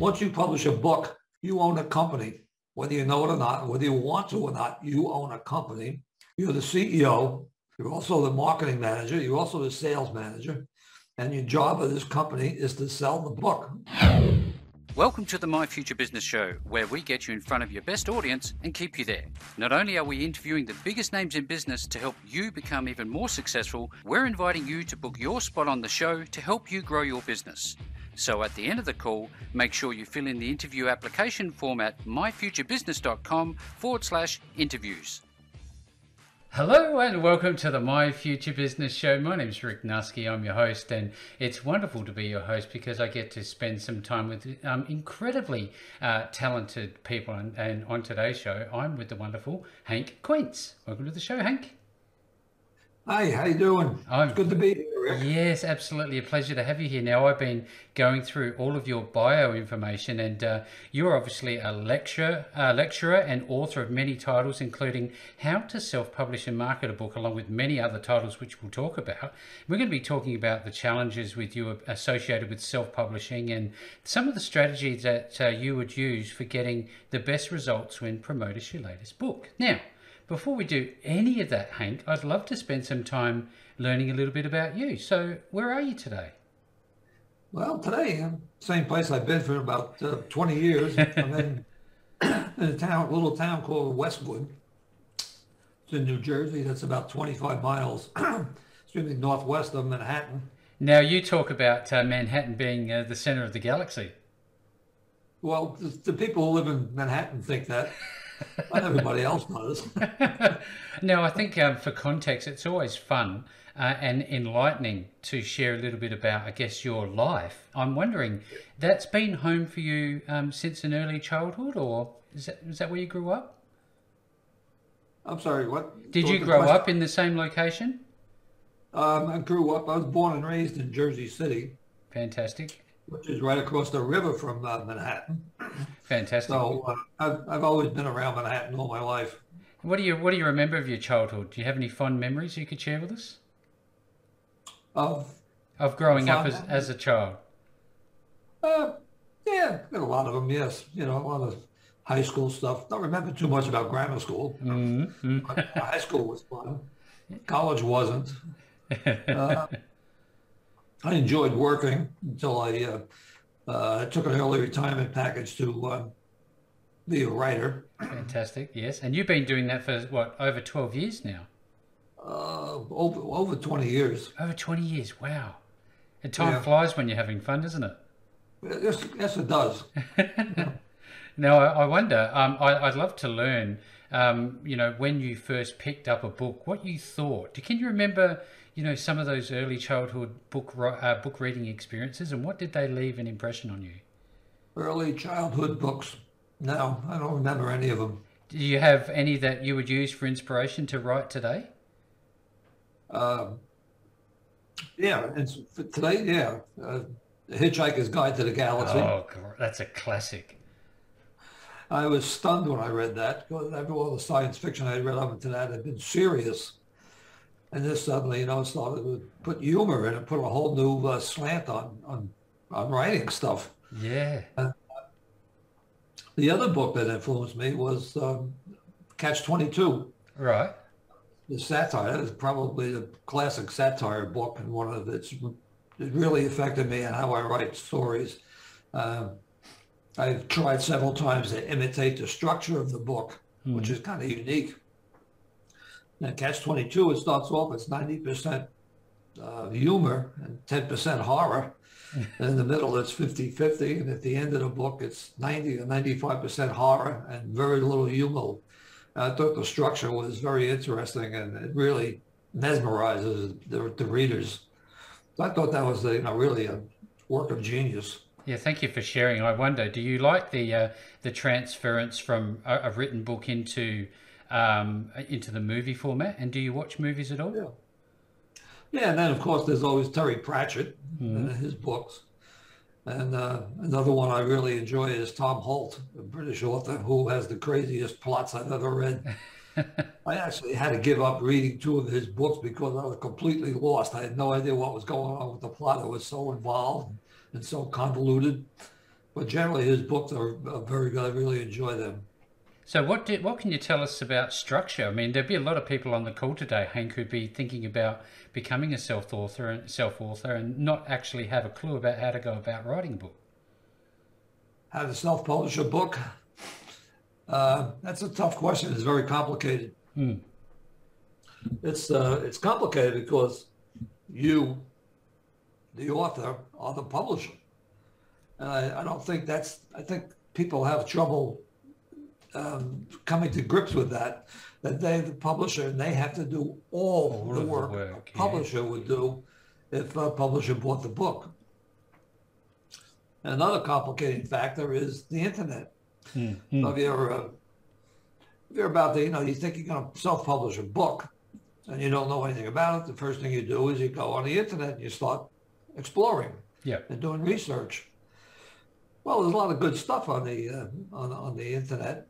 once you publish a book, you own a company, whether you know it or not, whether you want to or not, you own a company. You're the CEO. You're also the marketing manager. You're also the sales manager. And your job of this company is to sell the book. Welcome to the My Future Business Show, where we get you in front of your best audience and keep you there. Not only are we interviewing the biggest names in business to help you become even more successful, we're inviting you to book your spot on the show to help you grow your business. So at the end of the call, make sure you fill in the interview application form at myfuturebusiness.com forward slash interviews. Hello and welcome to the My Future Business Show. My name is Rick Nuske. I'm your host, and it's wonderful to be your host because I get to spend some time with um, incredibly uh, talented people. And, and, on today's show, I'm with the wonderful Hank Quense. Welcome to the show, Hank. Hi, how you doing? I'm it's good to be here. Rick. Yes, absolutely a pleasure to have you here. Now, I've been going through all of your bio information, and uh, you're obviously a lecturer, uh, lecturer and author of many titles, including How to Self-Publish and Market a Book, along with many other titles which we'll talk about. We're going to be talking about the challenges with you associated with self-publishing and some of the strategies that uh, you would use for getting the best results when promoting your latest book. Now. Before we do any of that, Hank, I'd love to spend some time learning a little bit about you. So, where are you today? Well, today, I'm same place I've been for about uh, 20 years. I'm in, in a town, little town called Westwood. It's in New Jersey. That's about 25 miles, excuse me, northwest of Manhattan. Now, you talk about uh, Manhattan being uh, the center of the galaxy. Well, the, the people who live in Manhattan think that. Not everybody else knows. no, I think um, for context, it's always fun uh, and enlightening to share a little bit about, I guess, your life. I'm wondering, that's been home for you um, since an early childhood, or is that, is that where you grew up? I'm sorry, what? Did you grow question? up in the same location? Um, I grew up, I was born and raised in Jersey City. Fantastic which is right across the river from uh, Manhattan. Fantastic. So uh, I've, I've always been around Manhattan all my life. What do you What do you remember of your childhood? Do you have any fond memories you could share with us? Of of growing up as, as a child. Uh, yeah, got a lot of them. Yes, you know, a lot of high school stuff. Don't remember too much about grammar school. Mm-hmm. high school was fun. College wasn't. Uh, I enjoyed working until I uh, uh, took an early retirement package to uh, be a writer. Fantastic, yes. And you've been doing that for what over twelve years now? Uh, over over twenty years. Over twenty years, wow! And time yeah. flies when you're having fun, doesn't it? Yes, yes, it does. now I, I wonder. Um, I, would love to learn. Um, you know, when you first picked up a book, what you thought. Can you remember? you know, some of those early childhood book uh, book reading experiences, and what did they leave an impression on you? Early childhood books. No, I don't remember any of them. Do you have any that you would use for inspiration to write today? Uh, yeah, it's, today, yeah. Uh, the Hitchhiker's Guide to the Galaxy. Oh, that's a classic. I was stunned when I read that because all the science fiction I'd read up until that had been serious. And this suddenly, you know, started to put humor in it, put a whole new uh, slant on, on on writing stuff. Yeah. Uh, the other book that influenced me was um, Catch Twenty Two. Right. The satire that is probably the classic satire book, and one of its it really affected me and how I write stories. Um, I've tried several times to imitate the structure of the book, mm. which is kind of unique. And Catch 22, it starts off as 90% uh, humor and 10% horror. and in the middle, it's 50-50. And at the end of the book, it's 90 or 95% horror and very little humor. I thought the structure was very interesting and it really mesmerizes the, the readers. So I thought that was, a, you know, really a work of genius. Yeah, thank you for sharing. I wonder, do you like the uh, the transference from a, a written book into um, into the movie format. And do you watch movies at all? Yeah. Yeah, and then of course there's always Terry Pratchett mm-hmm. and his books. And uh, another one I really enjoy is Tom Holt, a British author who has the craziest plots I've ever read. I actually had to give up reading two of his books because I was completely lost. I had no idea what was going on with the plot. It was so involved and so convoluted. but generally his books are, are very good. I really enjoy them. So what what can you tell us about structure? I mean, there'd be a lot of people on the call today, Hank, who'd be thinking about becoming a self-author and self-author and not actually have a clue about how to go about writing a book. How to self-publish a book? Uh, that's a tough question. It's very complicated. Hmm. It's uh, it's complicated because you, the author, or the publisher, and I, I don't think that's. I think people have trouble um, coming to grips with that. That they, the publisher, and they have to do all, All the the work, work, a yeah. publisher would do if a publisher bought the book. Another complicating factor is the internet. Hmm. So if you're uh, if you're about to, you know, you think you're going to self-publish a book, and you don't know anything about it, the first thing you do is you go on the internet and you start exploring Yeah. and doing research. Well, there's a lot of good stuff on the uh, on on the internet,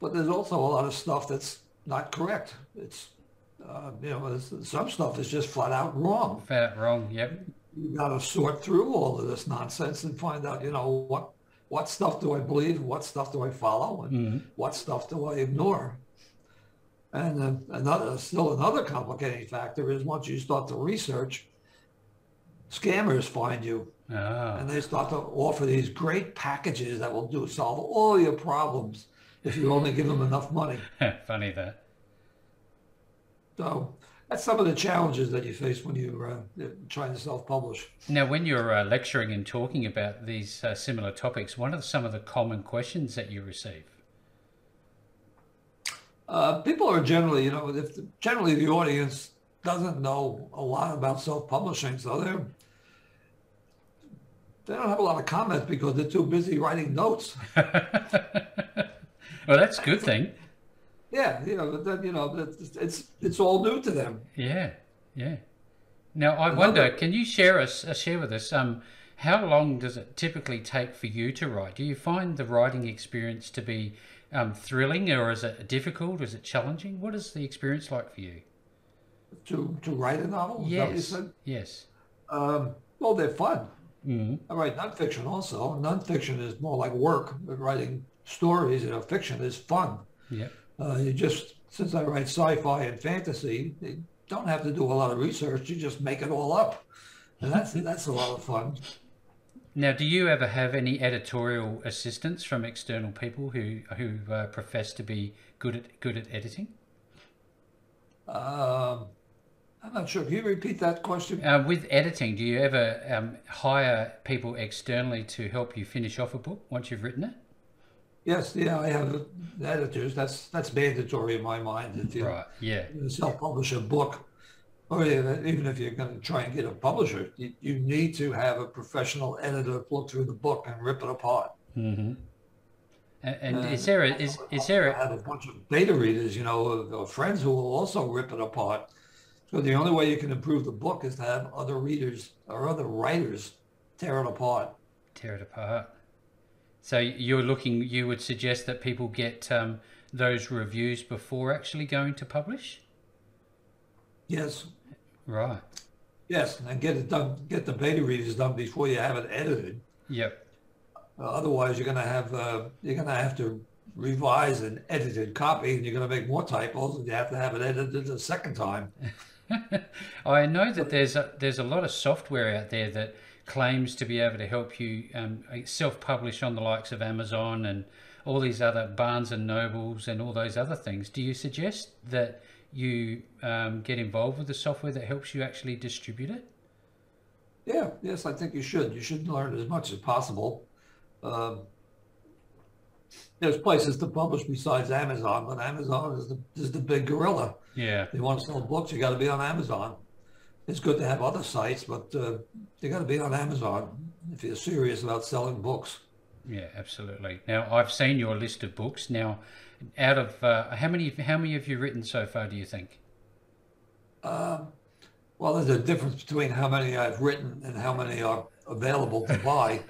but there's also a lot of stuff that's not correct. It's uh, you know, some stuff is just flat out wrong. Fat wrong. Yep. You got to sort through all of this nonsense and find out, you know, what what stuff do I believe, what stuff do I follow, and Mhm. what stuff do I ignore. And uh, another, still another complicating factor is once you start to research, scammers find you Ah. and they start to offer these great packages that will do solve all your problems if you only give them enough money. Funny that. So that's some of the challenges that you face when you're uh, trying to self-publish. Now, when you're uh, lecturing and talking about these uh, similar topics, what are some of the common questions that you receive? Uh, people are generally, you know, if the, generally the audience doesn't know a lot about self-publishing, so they're they don't have a lot of comments because they're too busy writing notes. Well, that's a good thing. Yeah, you know, then, you know, it's it's, it's all new to them. Yeah, yeah. Now, I Another- wonder, can you share us uh, share with us um, how long does it typically take for you to write? Do you find the writing experience to be um, thrilling, or is it difficult? Is it challenging? What is the experience like for you? To to write a novel. Is that what you Yes, yes. Um, well, they're fun. Mm. I write nonfiction also. Nonfiction is more like work, but writing stories, you know, fiction is fun. Yeah. Uh, you just, since I write sci-fi and fantasy, you don't have to do a lot of research. You just make it all up. And that's, that's a lot of fun. Now, do you ever have any editorial assistance from external people who who uh, profess to be good at good at editing? Um, I'm not sure. Can you repeat that question? Uh, with editing, do you ever um, hire people externally to help you finish off a book once you've written it? Yes, yeah, I have editors. That's, that's mandatory in my mind. If you Right. Yeah. self-publish a book, or even even if you're going to try and get a publisher, you, you need to have a professional editor look through the book and rip it apart. Mm-hmm. And, and Uh, is there a, is is there I a, have a bunch of beta readers, you know, friends who will also rip it apart. So the only way you can improve the book is to have other readers or other writers tear it apart. tear it apart? So you're looking. You would suggest that people get um, those reviews before actually going to publish, Yes, right? yes, and get it done. Get the beta readers done before you have it edited. Yep. Uh, otherwise, you're going to have uh, you're going to have to revise an edited copy, and you're going to make more typos, and you have to have it edited a second time. I know that there's a, there's a lot of software out there that claims to be able to help you um, self-publish on the likes of Amazon and all these other Barnes and Nobles and all those other things. Do you suggest that you um, get involved with the software that helps you actually distribute it? Yeah, yes, I think you should. You should learn as much as possible. Um, there's places to publish besides Amazon, but Amazon is the is the big gorilla. Yeah, If you want to sell books, you got to be on Amazon. It's good to have other sites, but uh, you got to be on Amazon if you're serious about selling books. yeah, absolutely. Now I've seen your list of books. Now, out of uh, how many how many have you written so far? Do you think? Um, well, there's a difference between how many I've written and how many are available to buy.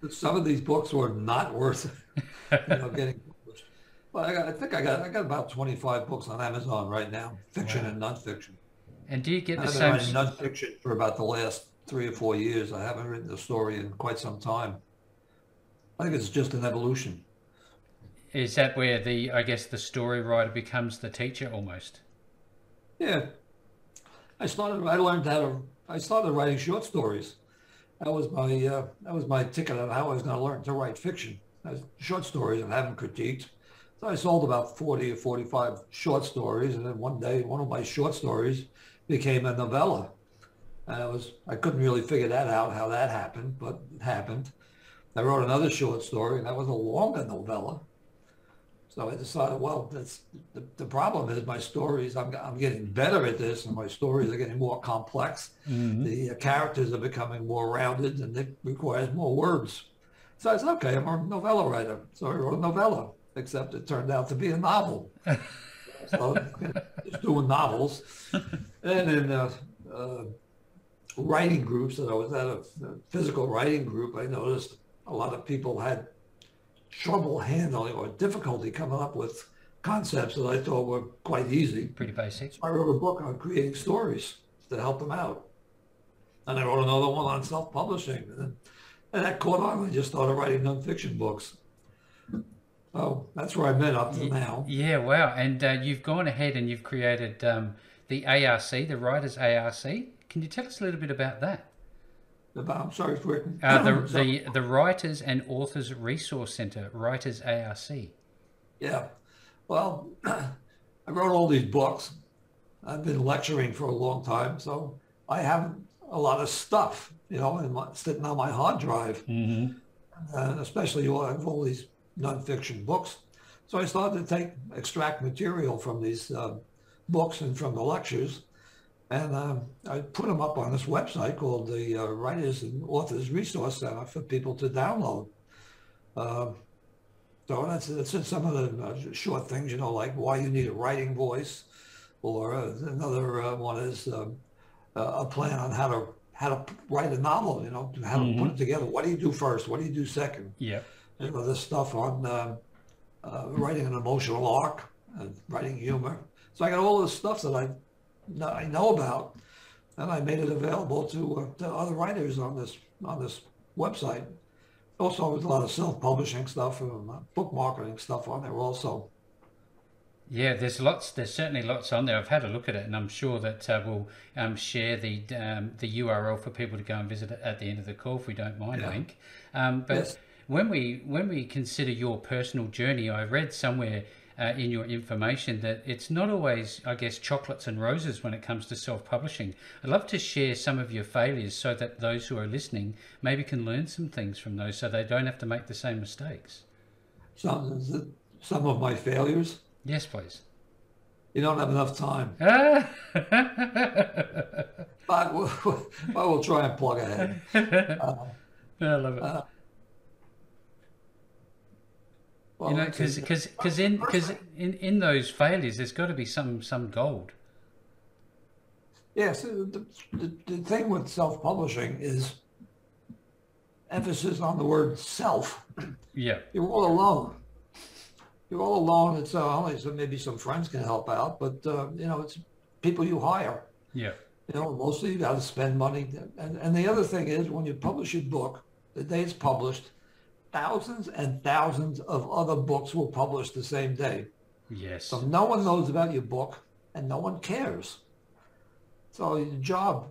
But Some of these books were not worth, you know, getting published. Well, I, got, I think I got I got about 25 books on Amazon right now, fiction and nonfiction. And do you get the I've been same? writing nonfiction for about the last three or four years. I haven't written a story in quite some time. I think it's just an evolution. Is that where the I guess the story writer becomes the teacher almost? Yeah, I started. I learned how to. I started writing short stories. That was my. Uh, that was my ticket of how I was going to learn to write fiction. Short stories and having critiqued. So I sold about forty or forty-five short stories, and then one day, one of my short stories became a novella. And I was. I couldn't really figure that out how that happened, but it happened. I wrote another short story, and that was a longer novella. So I decided, well, that's the, the problem is my stories. I'm, I'm getting better at this, and my stories are getting more complex. Mm-hmm. The uh, characters are becoming more rounded, and it requires more words. So I said, okay, I'm a novella writer. So I wrote a novella, except it turned out to be a novel. so just doing novels, and in uh, uh, writing groups that I was at a, a physical writing group, I noticed a lot of people had trouble handling or difficulty coming up with concepts that I thought were quite easy. Pretty basic. So I wrote a book on creating stories to help them out. And I wrote another one on self-publishing. And, and that caught on. I just started writing nonfiction books. So that's where I've been up to now. Yeah, wow. And uh, you've gone ahead and you've created um, the ARC, the Writers ARC. Can you tell us a little bit about that? I'm sorry, for uh, the, the the Writers and Authors Resource Center, Writers ARC. Yeah, well, I wrote all these books. I've been lecturing for a long time, so I have a lot of stuff, you know, in my, sitting on my hard drive, mm-hmm. and especially all, I have all these nonfiction books. So I started to take extract material from these uh, books and from the lectures and um, I put them up on this website called the uh, Writers and Authors Resource Center for people to download. Uh, so that's, that's some of the uh, short things, you know, like why you need a writing voice, or uh, another uh, one is um, a plan on how to how to write a novel. You know, how to mm-hmm. put it together. What do you do first? What do you do second? Yeah. You know, this stuff on uh, writing an emotional arc, and writing humor. So I got all this stuff that I I know about, and I made it available to, uh, to other writers on this on this website. Also, there's a lot of self-publishing stuff and uh, book marketing stuff on there also. Yeah, there's lots. There's certainly lots on there. I've had a look at it, and I'm sure that uh, we'll um, share the um, the URL for people to go and visit it at the end of the call if we don't mind, yeah. Link. Um, but yes. when we when we consider your personal journey, I read somewhere uh, in your information that it's not always, I guess, chocolates and roses when it comes to self publishing. I'd love to share some of your failures so that those who are listening maybe can learn some things from those so they don't have to make the same mistakes. Some, some of my failures? Yes, please. You don't have enough time. but we'll, we'll try and plug ahead. Uh, I love it. Uh, well, you know, because because in because in, in those failures, there's got to be some some gold. Yes, the, the, the thing with self-publishing is emphasis on the word self. Yeah, you're all alone. You're all alone. It's uh, only so maybe some friends can help out, but uh, you know, it's people you hire. Yeah. You know, mostly you got to spend money. And, and the other thing is when you publish your book, the day it's published, thousands and thousands of other books were published the same day. Yes. So no one knows about your book and no one cares. So your job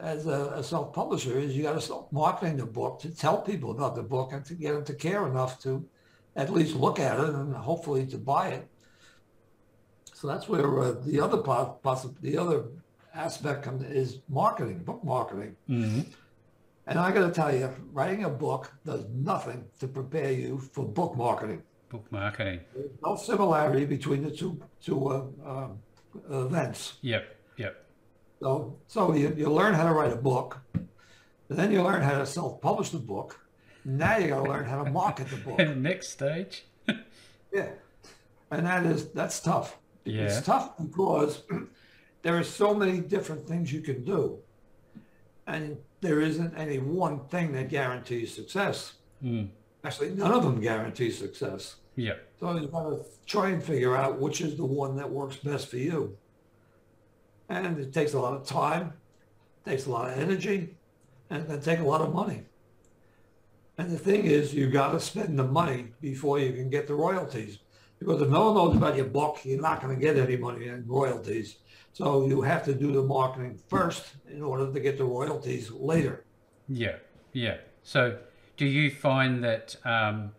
as a, a self-publisher is you got to start marketing the book to tell people about the book and to get them to care enough to at least look at it and hopefully to buy it. So that's where uh, the other part, the other aspect is marketing, book marketing. Mm-hmm. And I got to tell you, writing a book does nothing to prepare you for book marketing. Book marketing. There's no similarity between the two two uh, uh, events. Yep. Yep. So so you, you learn how to write a book, then you learn how to self-publish the book. Now you got to learn how to market the book. Next stage. yeah, and that is that's tough. Yeah. It's tough because there are so many different things you can do, and there isn't any one thing that guarantees success. Mm. Actually, none of them guarantee success. Yeah. So you've got to try and figure out which is the one that works best for you. And it takes a lot of time, takes a lot of energy, and it can take a lot of money. And the thing is, you got to spend the money before you can get the royalties. Because if no one knows about your book, you're not going to get any money in royalties. So you have to do the marketing first in order to get the royalties later. Yeah, yeah. So do you find that um,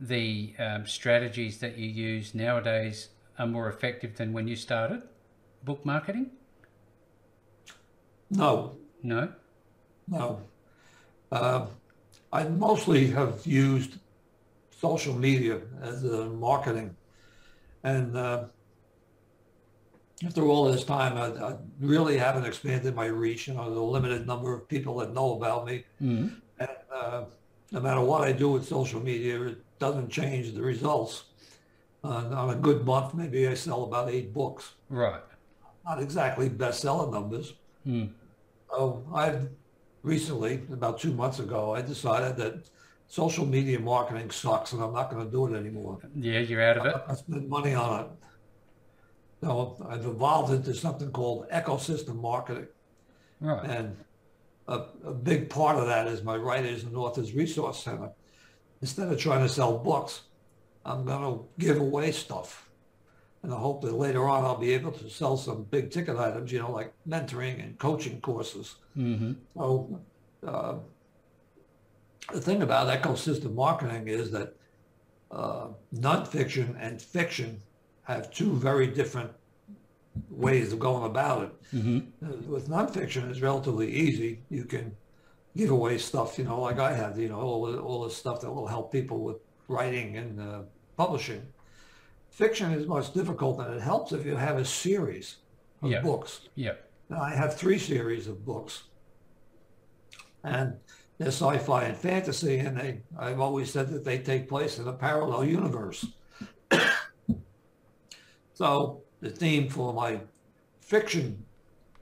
the um, strategies that you use nowadays are more effective than when you started book marketing? No, No? no. Uh, I mostly have used social media as a marketing. And uh, after all this time, I, I really haven't expanded my reach. You know, the limited number of people that know about me. Mm. And uh, no matter what I do with social media, it doesn't change the results. Uh, on a good month, maybe I sell about eight books. Right. Not exactly bestseller numbers. Mm. So I've recently, about two months ago, I decided that social media marketing sucks and I'm not going to do it anymore. Yeah, you're out of it. I spend money on it. So I've evolved into something called ecosystem marketing. Right. And a, a big part of that is my Writers and Authors Resource Center. Instead of trying to sell books, I'm going to give away stuff. And I hope that later on I'll be able to sell some big ticket items, you know, like mentoring and coaching courses. Mm-hmm. So uh, the thing about ecosystem marketing is that uh, nonfiction and fiction have two very different ways of going about it. Mm-hmm. Uh, With nonfiction, it's relatively easy. You can give away stuff, you know, like I have, you know, all the, all the stuff that will help people with writing and uh, publishing. Fiction is much difficult, and it helps if you have a series of Yeah. books. Yeah. Now, I have three series of books, and they're sci-fi and fantasy, and they, I've always said that they take place in a parallel universe. So the theme for my fiction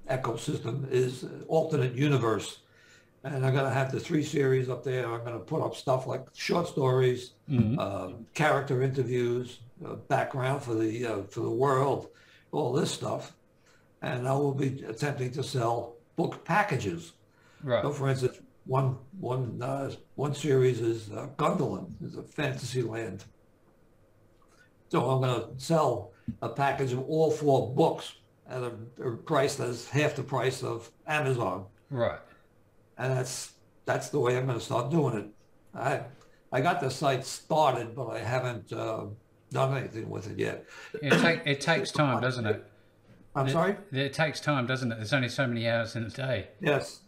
ecosystem is alternate universe. And I'm going to have the three series up there. I'm going to put up stuff like short stories, Mm-hmm. um, character interviews, uh, background for the uh, for the world, all this stuff, and I will be attempting to sell book packages. Right. So, for instance, one one uh, one series is uh, Gundarland, is a fantasy land. So I'm going to sell a package of all four books at a, a price that's half the price of Amazon Right. and that's that's the way I'm going to start doing it. I I got the site started, but I haven't uh, done anything with it yet. It, take, it takes time, doesn't it? I'm It- sorry. It takes time, doesn't it? There's only so many hours in a day. Yes,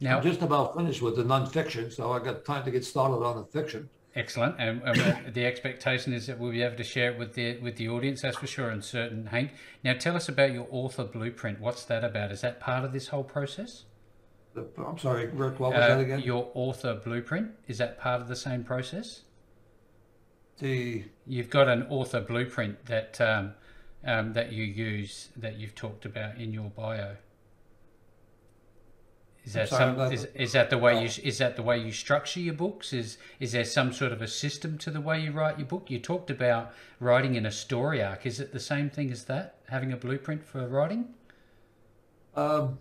Now, I'm just about finished with the nonfiction, so I got time to get started on the fiction. Excellent, and, and the expectation is that we'll be able to share it with the with the audience. That's for sure, and certain. Hank, now tell us about your author blueprint. What's that about? Is that part of this whole process? The- I'm sorry, Rick. What was Uh, that again? Your author blueprint is that part of the same process? The You've got an author blueprint that um, um, that you use that you've talked about in your bio. Is that sorry, some, is, is that the way you is that the way you structure your books? Is is there some sort of a system to the way you write your book? You talked about writing in a story arc. Is it the same thing as that? Having a blueprint for writing? um,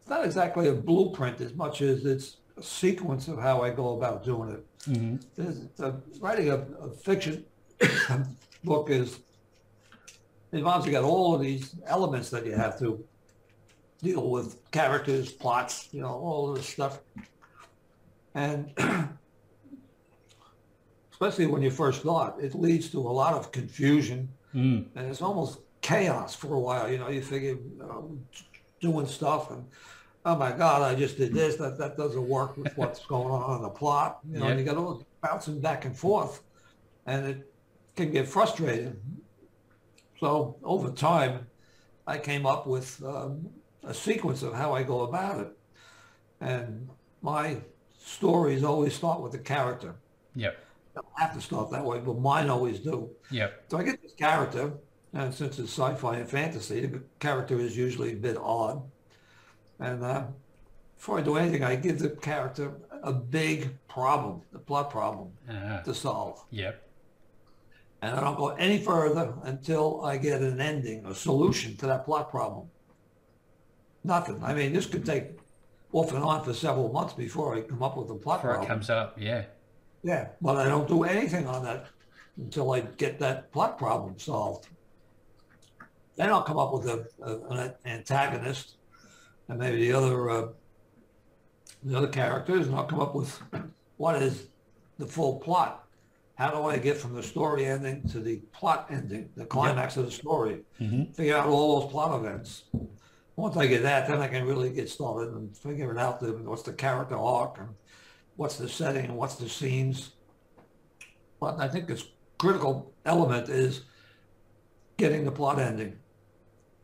it's not exactly a blueprint as much as it's a sequence of how I go about doing it. Mm-hmm. Uh, writing a, a fiction book is involves you got all of these elements that you have to deal with characters, plots, you know, all of this stuff. And especially when you first start, it leads to a lot of confusion Mm. and it's almost chaos for a while. You know, you figure um, doing stuff and oh my God, I just did this. That that doesn't work with what's going on in the plot. You know, Yeah. you got all bouncing back and forth, and it can get frustrating. So over time, I came up with um, a sequence of how I go about it, and my stories always start with the character. Yeah. They don't have to start that way, but mine always do. Yeah. So I get this character, and since it's sci-fi and fantasy, the character is usually a bit odd. And uh, before I do anything, I give the character a big problem, the plot problem Uh, to solve. yep. And I don't go any further until I get an ending, a solution to that plot problem. Nothing. I mean, this could take off and on for several months before I come up with a plot Before it comes up, yeah. Yeah, but I don't do anything on that until I get that plot problem solved. Then I'll come up with a, a, an antagonist and maybe the other uh, the other characters, and I'll come up with what is the full plot. How do I get from the story ending to the plot ending, the climax of the story? Mhm. Figure out all those plot events. Once I get that, then I can really get started and figure it out the, what's the character arc and what's the setting and what's the scenes. But I think this critical element is getting the plot ending.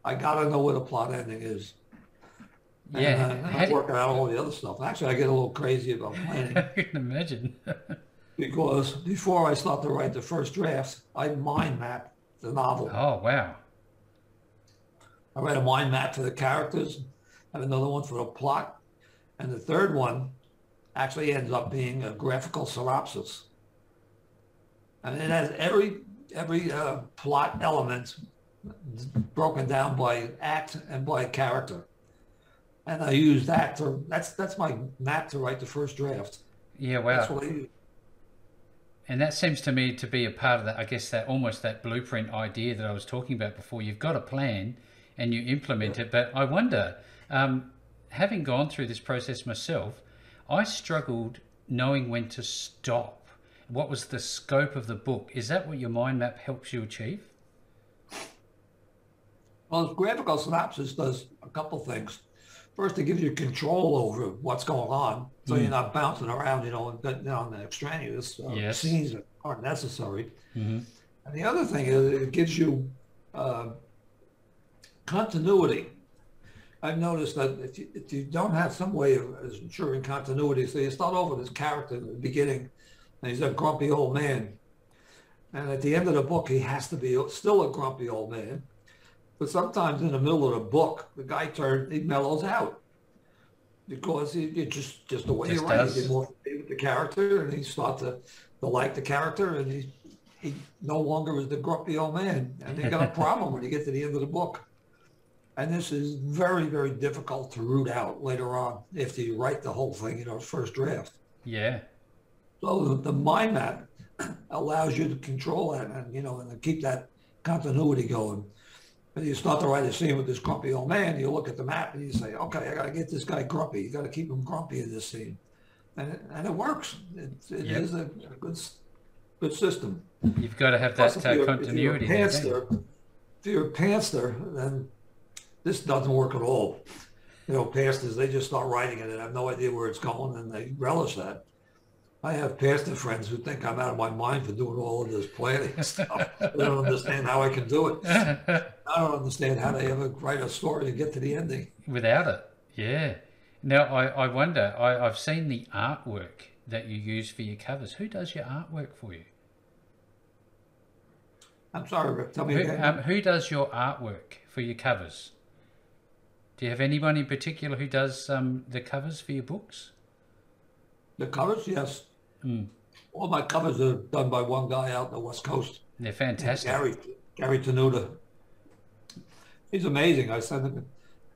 I gotta know where the plot ending is. And, Yeah, uh, do- working out all the other stuff. Actually, I get a little crazy about planning I can imagine. because before I start to write the first draft, I mind map the novel. oh, wow. I write a mind map for the characters, have another one for the plot, and the third one actually ends up being a graphical synopsis. And it has every every uh, plot element broken down by act and by character. And I use that to that's that's my map to write the first draft. Yeah, That's what I use. And that seems to me to be a part of that, I guess, that almost that blueprint idea that I was talking about before. You've got a plan and you implement it. But I wonder, um, having gone through this process myself, I struggled knowing when to stop. What was the scope of the book? Is that what your mind map helps you achieve? Well, graphical synopsis does a couple things. First, it gives you control over what's going on, so you're not bouncing around, you know, and getting on the extraneous uh, Yes. scenes that aren't necessary. hmm And the other thing is it gives you uh, continuity. I've noticed that if you, if you don't have some way of ensuring continuity, so you start over this character at the beginning, and he's a grumpy old man. And at the end of the book, he has to be still a grumpy old man. But sometimes in the middle of the book, the guy turns, he mellows out because he, it just just the way Just you write, does. you get more familiar with the character, and he starts to, to like the character, and he he no longer is the grumpy old man, and you got a problem when you get to the end of the book. And this is very very difficult to root out later on after you write the whole thing, you know, first draft. Yeah. So the, the mind map allows you to control that and, you know, and to keep that continuity going. And you start to write a scene with this grumpy old man, you look at the map and you say, okay, I got to get this guy grumpy. You got to keep him grumpy in this scene. And it, and it works. It, it Yep. is a, a good, good system. You've got to have that if uh, continuity. If you're a there, don't you? pantser, if you're a pantser, then this doesn't work at all. You know, pantsers, they just start writing it and have no idea where it's going and they relish that. I have pantser friends who think I'm out of my mind for doing all of this planning stuff. They don't understand how I can do it. I don't understand how they ever write a story to get to the ending. Without it, yeah. Now I, I wonder. I, I've seen the artwork that you use for your covers. Who does your artwork for you? I'm sorry, Rick. Tell me Who, again. um, who does your artwork for your covers? Do you have anyone in particular who does um, the covers for your books? the covers, yes. Mm. All my covers are done by one guy out in the West Coast. They're fantastic. Gary Gary Tenuta. He's amazing. I send him.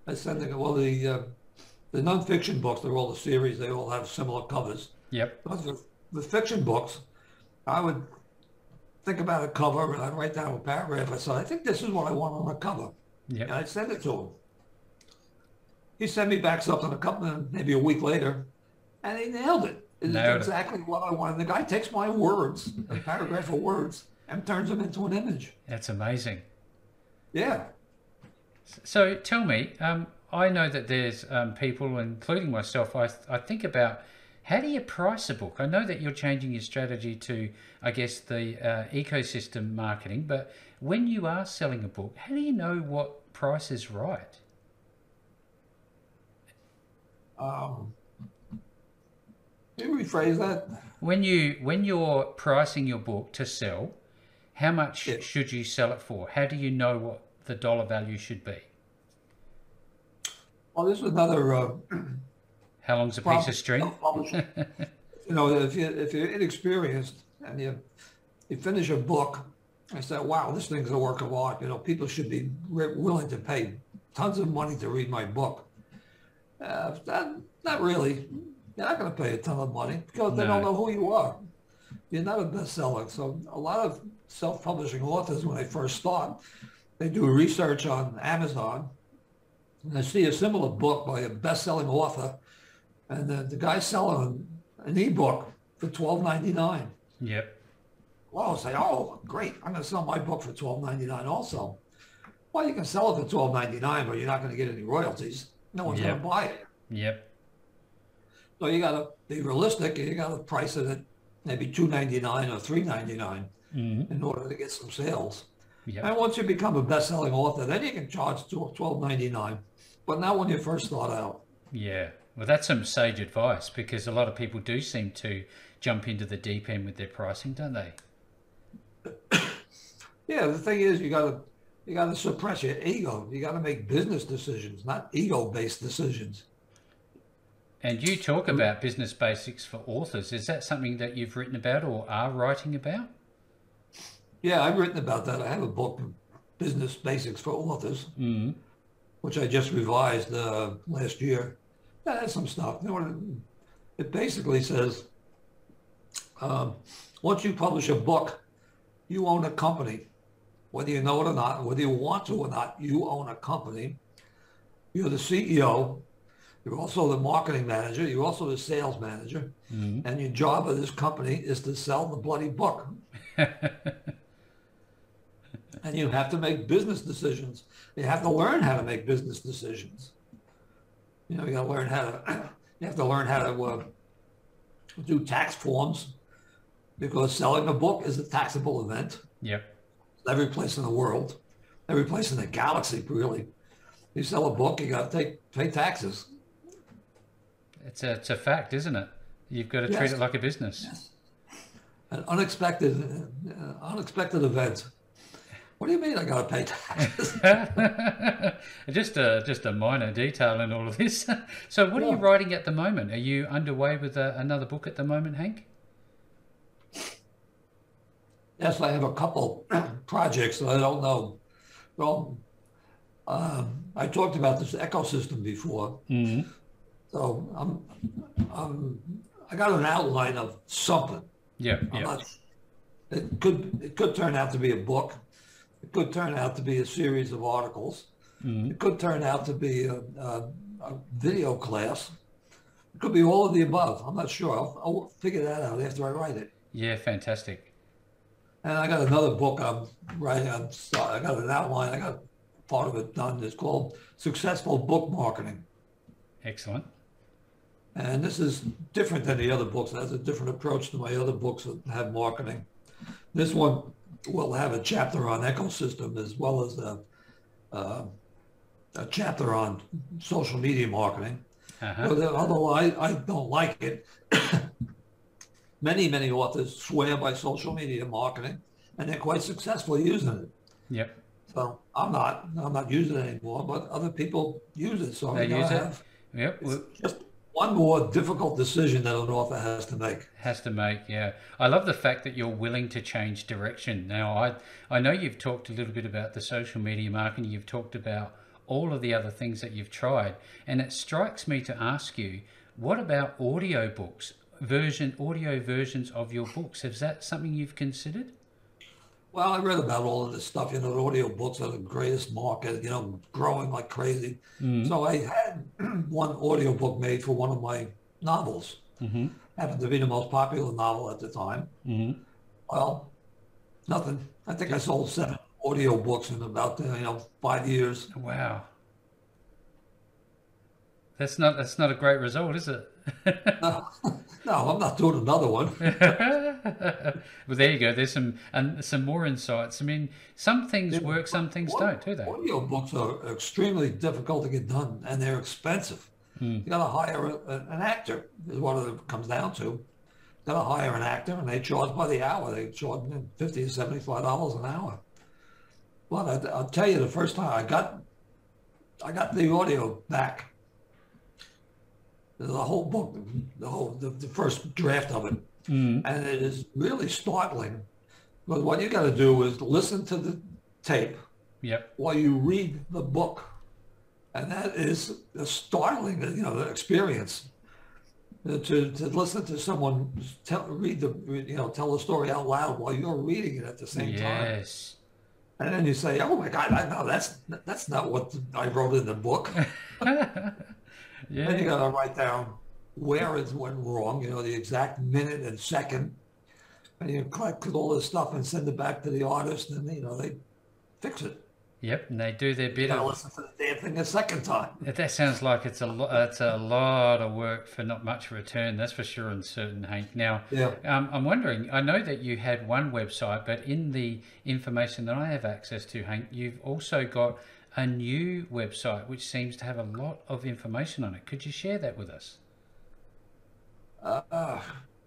I send him. Well, the uh, the nonfiction books, they're all a series. They all have similar covers. Yep. But the, the fiction books, I would think about a cover and I'd write down a paragraph. I said, I think this is what I want on the cover, and I'd send it to him. He sent me back something a couple, maybe a week later, and he nailed it. It's Nailed it. exactly what I wanted. The guy takes my words, a paragraph of words, and turns them into an image. That's amazing. Yeah. So tell me, um, I know that there's um, people, including myself, I, I think about how do you price a book? I know that you're changing your strategy to, I guess, the uh, ecosystem marketing, but when you are selling a book, how do you know what price is right? Um, can you rephrase that? When you when you're pricing your book to sell, how much Yeah. should you sell it for? How do you know what the dollar value should be? Well, this is another uh, How long's a piece of string? you know, if you if you're inexperienced and you you finish a book, I say, wow, this thing's a work of art. You know, people should be willing to pay tons of money to read my book. Uh, that Not really. You're not going to pay a ton of money because they don't know who you are. You're not a bestseller. So a lot of self-publishing authors, when they first start, they do research on Amazon and they see a similar book by a best-selling author, and then the guy's selling an ebook for twelve ninety-nine. Yep. Well, I'll say, oh, great, I'm going to sell my book for twelve ninety-nine also. Well, you can sell it for twelve ninety-nine, but you're not going to get any royalties. No one's Yeah. going to buy it. Yep. So you got to be realistic, and you got to price it at maybe two ninety-nine or three ninety-nine Mm-hmm. in order to get some sales. Yep. And once you become a best-selling author, then you can charge twelve ninety-nine. But not when you first start out. Yeah. Well, that's some sage advice because a lot of people do seem to jump into the deep end with their pricing, don't they? Yeah, the thing is, you got to you got to suppress your ego. You got to make business decisions, not ego-based decisions. And you talk about business basics for authors. Is that something that you've written about or are writing about? Yeah, I've written about that. I have a book, Business Basics for Authors, Mm-hmm. which I just revised uh, last year. That has some stuff. You know it basically says, um, once you publish a book, you own a company. Whether you know it or not, whether you want to or not, you own a company. You're the CEO. You're also the marketing manager. You're also the sales manager. Mm-hmm. And your job of this company is to sell the bloody book. and you have to make business decisions. You have to learn how to make business decisions. You know, you got to learn how to. You have to learn how to uh, do tax forms because selling a book is a taxable event. Yep. Every place in the world, every place in the galaxy, really. You sell a book, you got to take pay taxes. It's a, it's a fact, isn't it? You've got to treat it like a business. Yes. An unexpected, uh, unexpected event. What do you mean I got to pay taxes? just a just a minor detail in all of this. so, what are you writing at the moment? Are you underway with uh another book at the moment, Hank? Yes, I have a couple projects that I don't know. Well, um, I talked about this ecosystem before, Mm-hmm. so I'm, I'm, I got an outline of something. Yeah, I'm yeah, not, it could it could turn out to be a book. It could turn out to be a series of articles. Mhm. It could turn out to be a, a, a video class. It could be all of the above. I'm not sure. I'll, I'll figure that out after I write it. yeah. Fantastic. And I got another book I'm writing. I'm, I got an outline. I got part of it done. It's called Successful Book Marketing. Excellent. And this is different than the other books. It has a different approach to my other books that have marketing. This one will have a chapter on ecosystem as well as a, uh, a chapter on social media marketing. Uh-huh. Although I, I don't like it, many, many authors swear by social media marketing and they're quite successful using it. Yep. So I'm not, I'm not using it anymore, but other people use it. So They use it? have Yep. Well, just one more difficult decision that an author has to make. has to make yeah i love the fact that you're willing to change direction now i i know you've talked a little bit about the social media marketing you've talked about all of the other things that you've tried and it strikes me to ask you what about audio books version audio versions of your books is that something you've considered Well, I read about all of this stuff. You know, the audio books are the greatest market, you know, growing like crazy. So I had one audio book made for one of my novels. mm-hmm. Happened to be the most popular novel at the time. Mm-hmm. Well, nothing. I think I sold seven audio books in about, uh, you know, five years. wow that's not that's not a great result is it No, no, I'm not doing another one. well there you go there's some and some more insights i mean some things work some things don't do they Audio books are extremely difficult to get done, and they're expensive. Hmm. You got to hire a, an actor, is what it comes down to. You got to hire an actor, and they charge by the hour. They charge fifty to seventy-five dollars an hour. Well, I, I'll tell you, the first time I got, I got the audio back. The whole book, the whole, the, the first draft of it, mm and it is really startling. But what you got to do is listen to the tape yep while you read the book. And that is a startling, you know, experience to, to listen to someone tell, read the, you know, tell a story out loud while you're reading it at the same yes. time. Yes. And then you say, "Oh my God, I know that's that's not what I wrote in the book." yeah. Then you got to write down where it went wrong. You know, the exact minute and second, and you collect all this stuff and send it back to the artist, and you know they fix it. Yep, and they do their bit. You listen to the damn thing a second time. That sounds like it's a lot. It's a lot of work for not much return. That's for sure and certain, Hank. Now, yeah. um, I'm wondering. I know that you had one website, but in the information that I have access to, Hank, you've also got a new website which seems to have a lot of information on it. Could you share that with us? Uh, uh,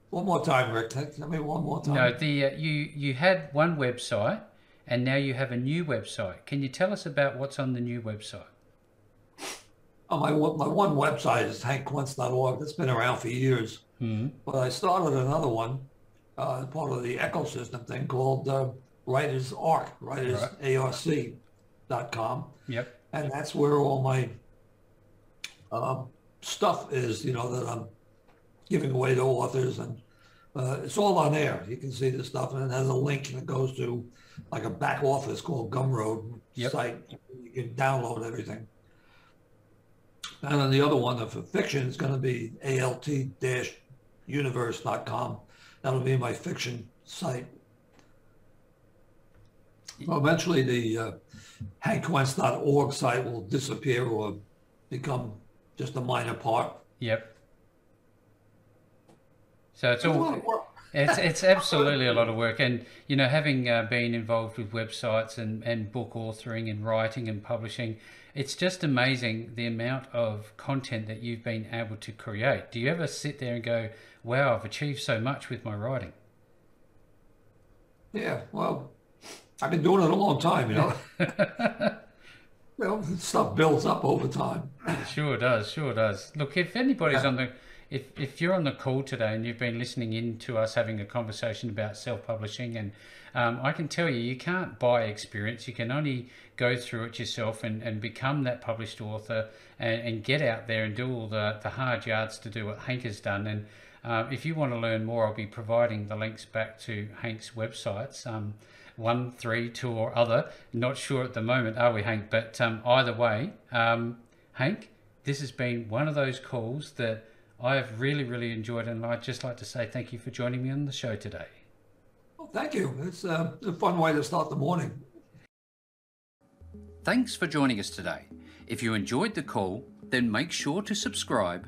one more time, Rick. Tell me one more time. No, the uh, you you had one website and now you have a new website. Can you tell us about what's on the new website? Oh, my, my one website is hankquense.org. That's been around for years. Mm-hmm. But I started another one, uh, part of the ecosystem thing called uh, Writers Arc, writersarc.com. Yep. And that's where all my um, stuff is, you know, that I'm giving away to authors. And uh, it's all on there. You can see the stuff. And it has a link that goes to like a back office called Gumroad yep. site. You can download everything. And then the other one for fiction is going to be alt-universe.com. That'll be my fiction site. Well, eventually the uh, hankquense.org site will disappear or become just a minor part. Yep. So it's all it's it's absolutely a lot of work, and you know, having uh, been involved with websites and and book authoring and writing and publishing, it's just amazing the amount of content that you've been able to create. Do you ever sit there and go, "Wow, I've achieved so much with my writing"? Yeah, well, I've been doing it a long time, you know. well, stuff builds up over time. It sure does, sure does. Look, if anybody's yeah. on the if, if you're on the call today and you've been listening in to us having a conversation about self-publishing and um, I can tell you, you can't buy experience. You can only go through it yourself and, and become that published author and, and get out there and do all the, the hard yards to do what Hank has done. And uh, if you want to learn more, I'll be providing the links back to Hank's websites. Um, one, three, two, or other. Not sure at the moment, are we, Hank? But um, either way, um, Hank, this has been one of those calls that I've really, really enjoyed and I'd just like to say thank you for joining me on the show today. Well, thank you. It's uh, a fun way to start the morning. Thanks for joining us today. If you enjoyed the call, then make sure to subscribe,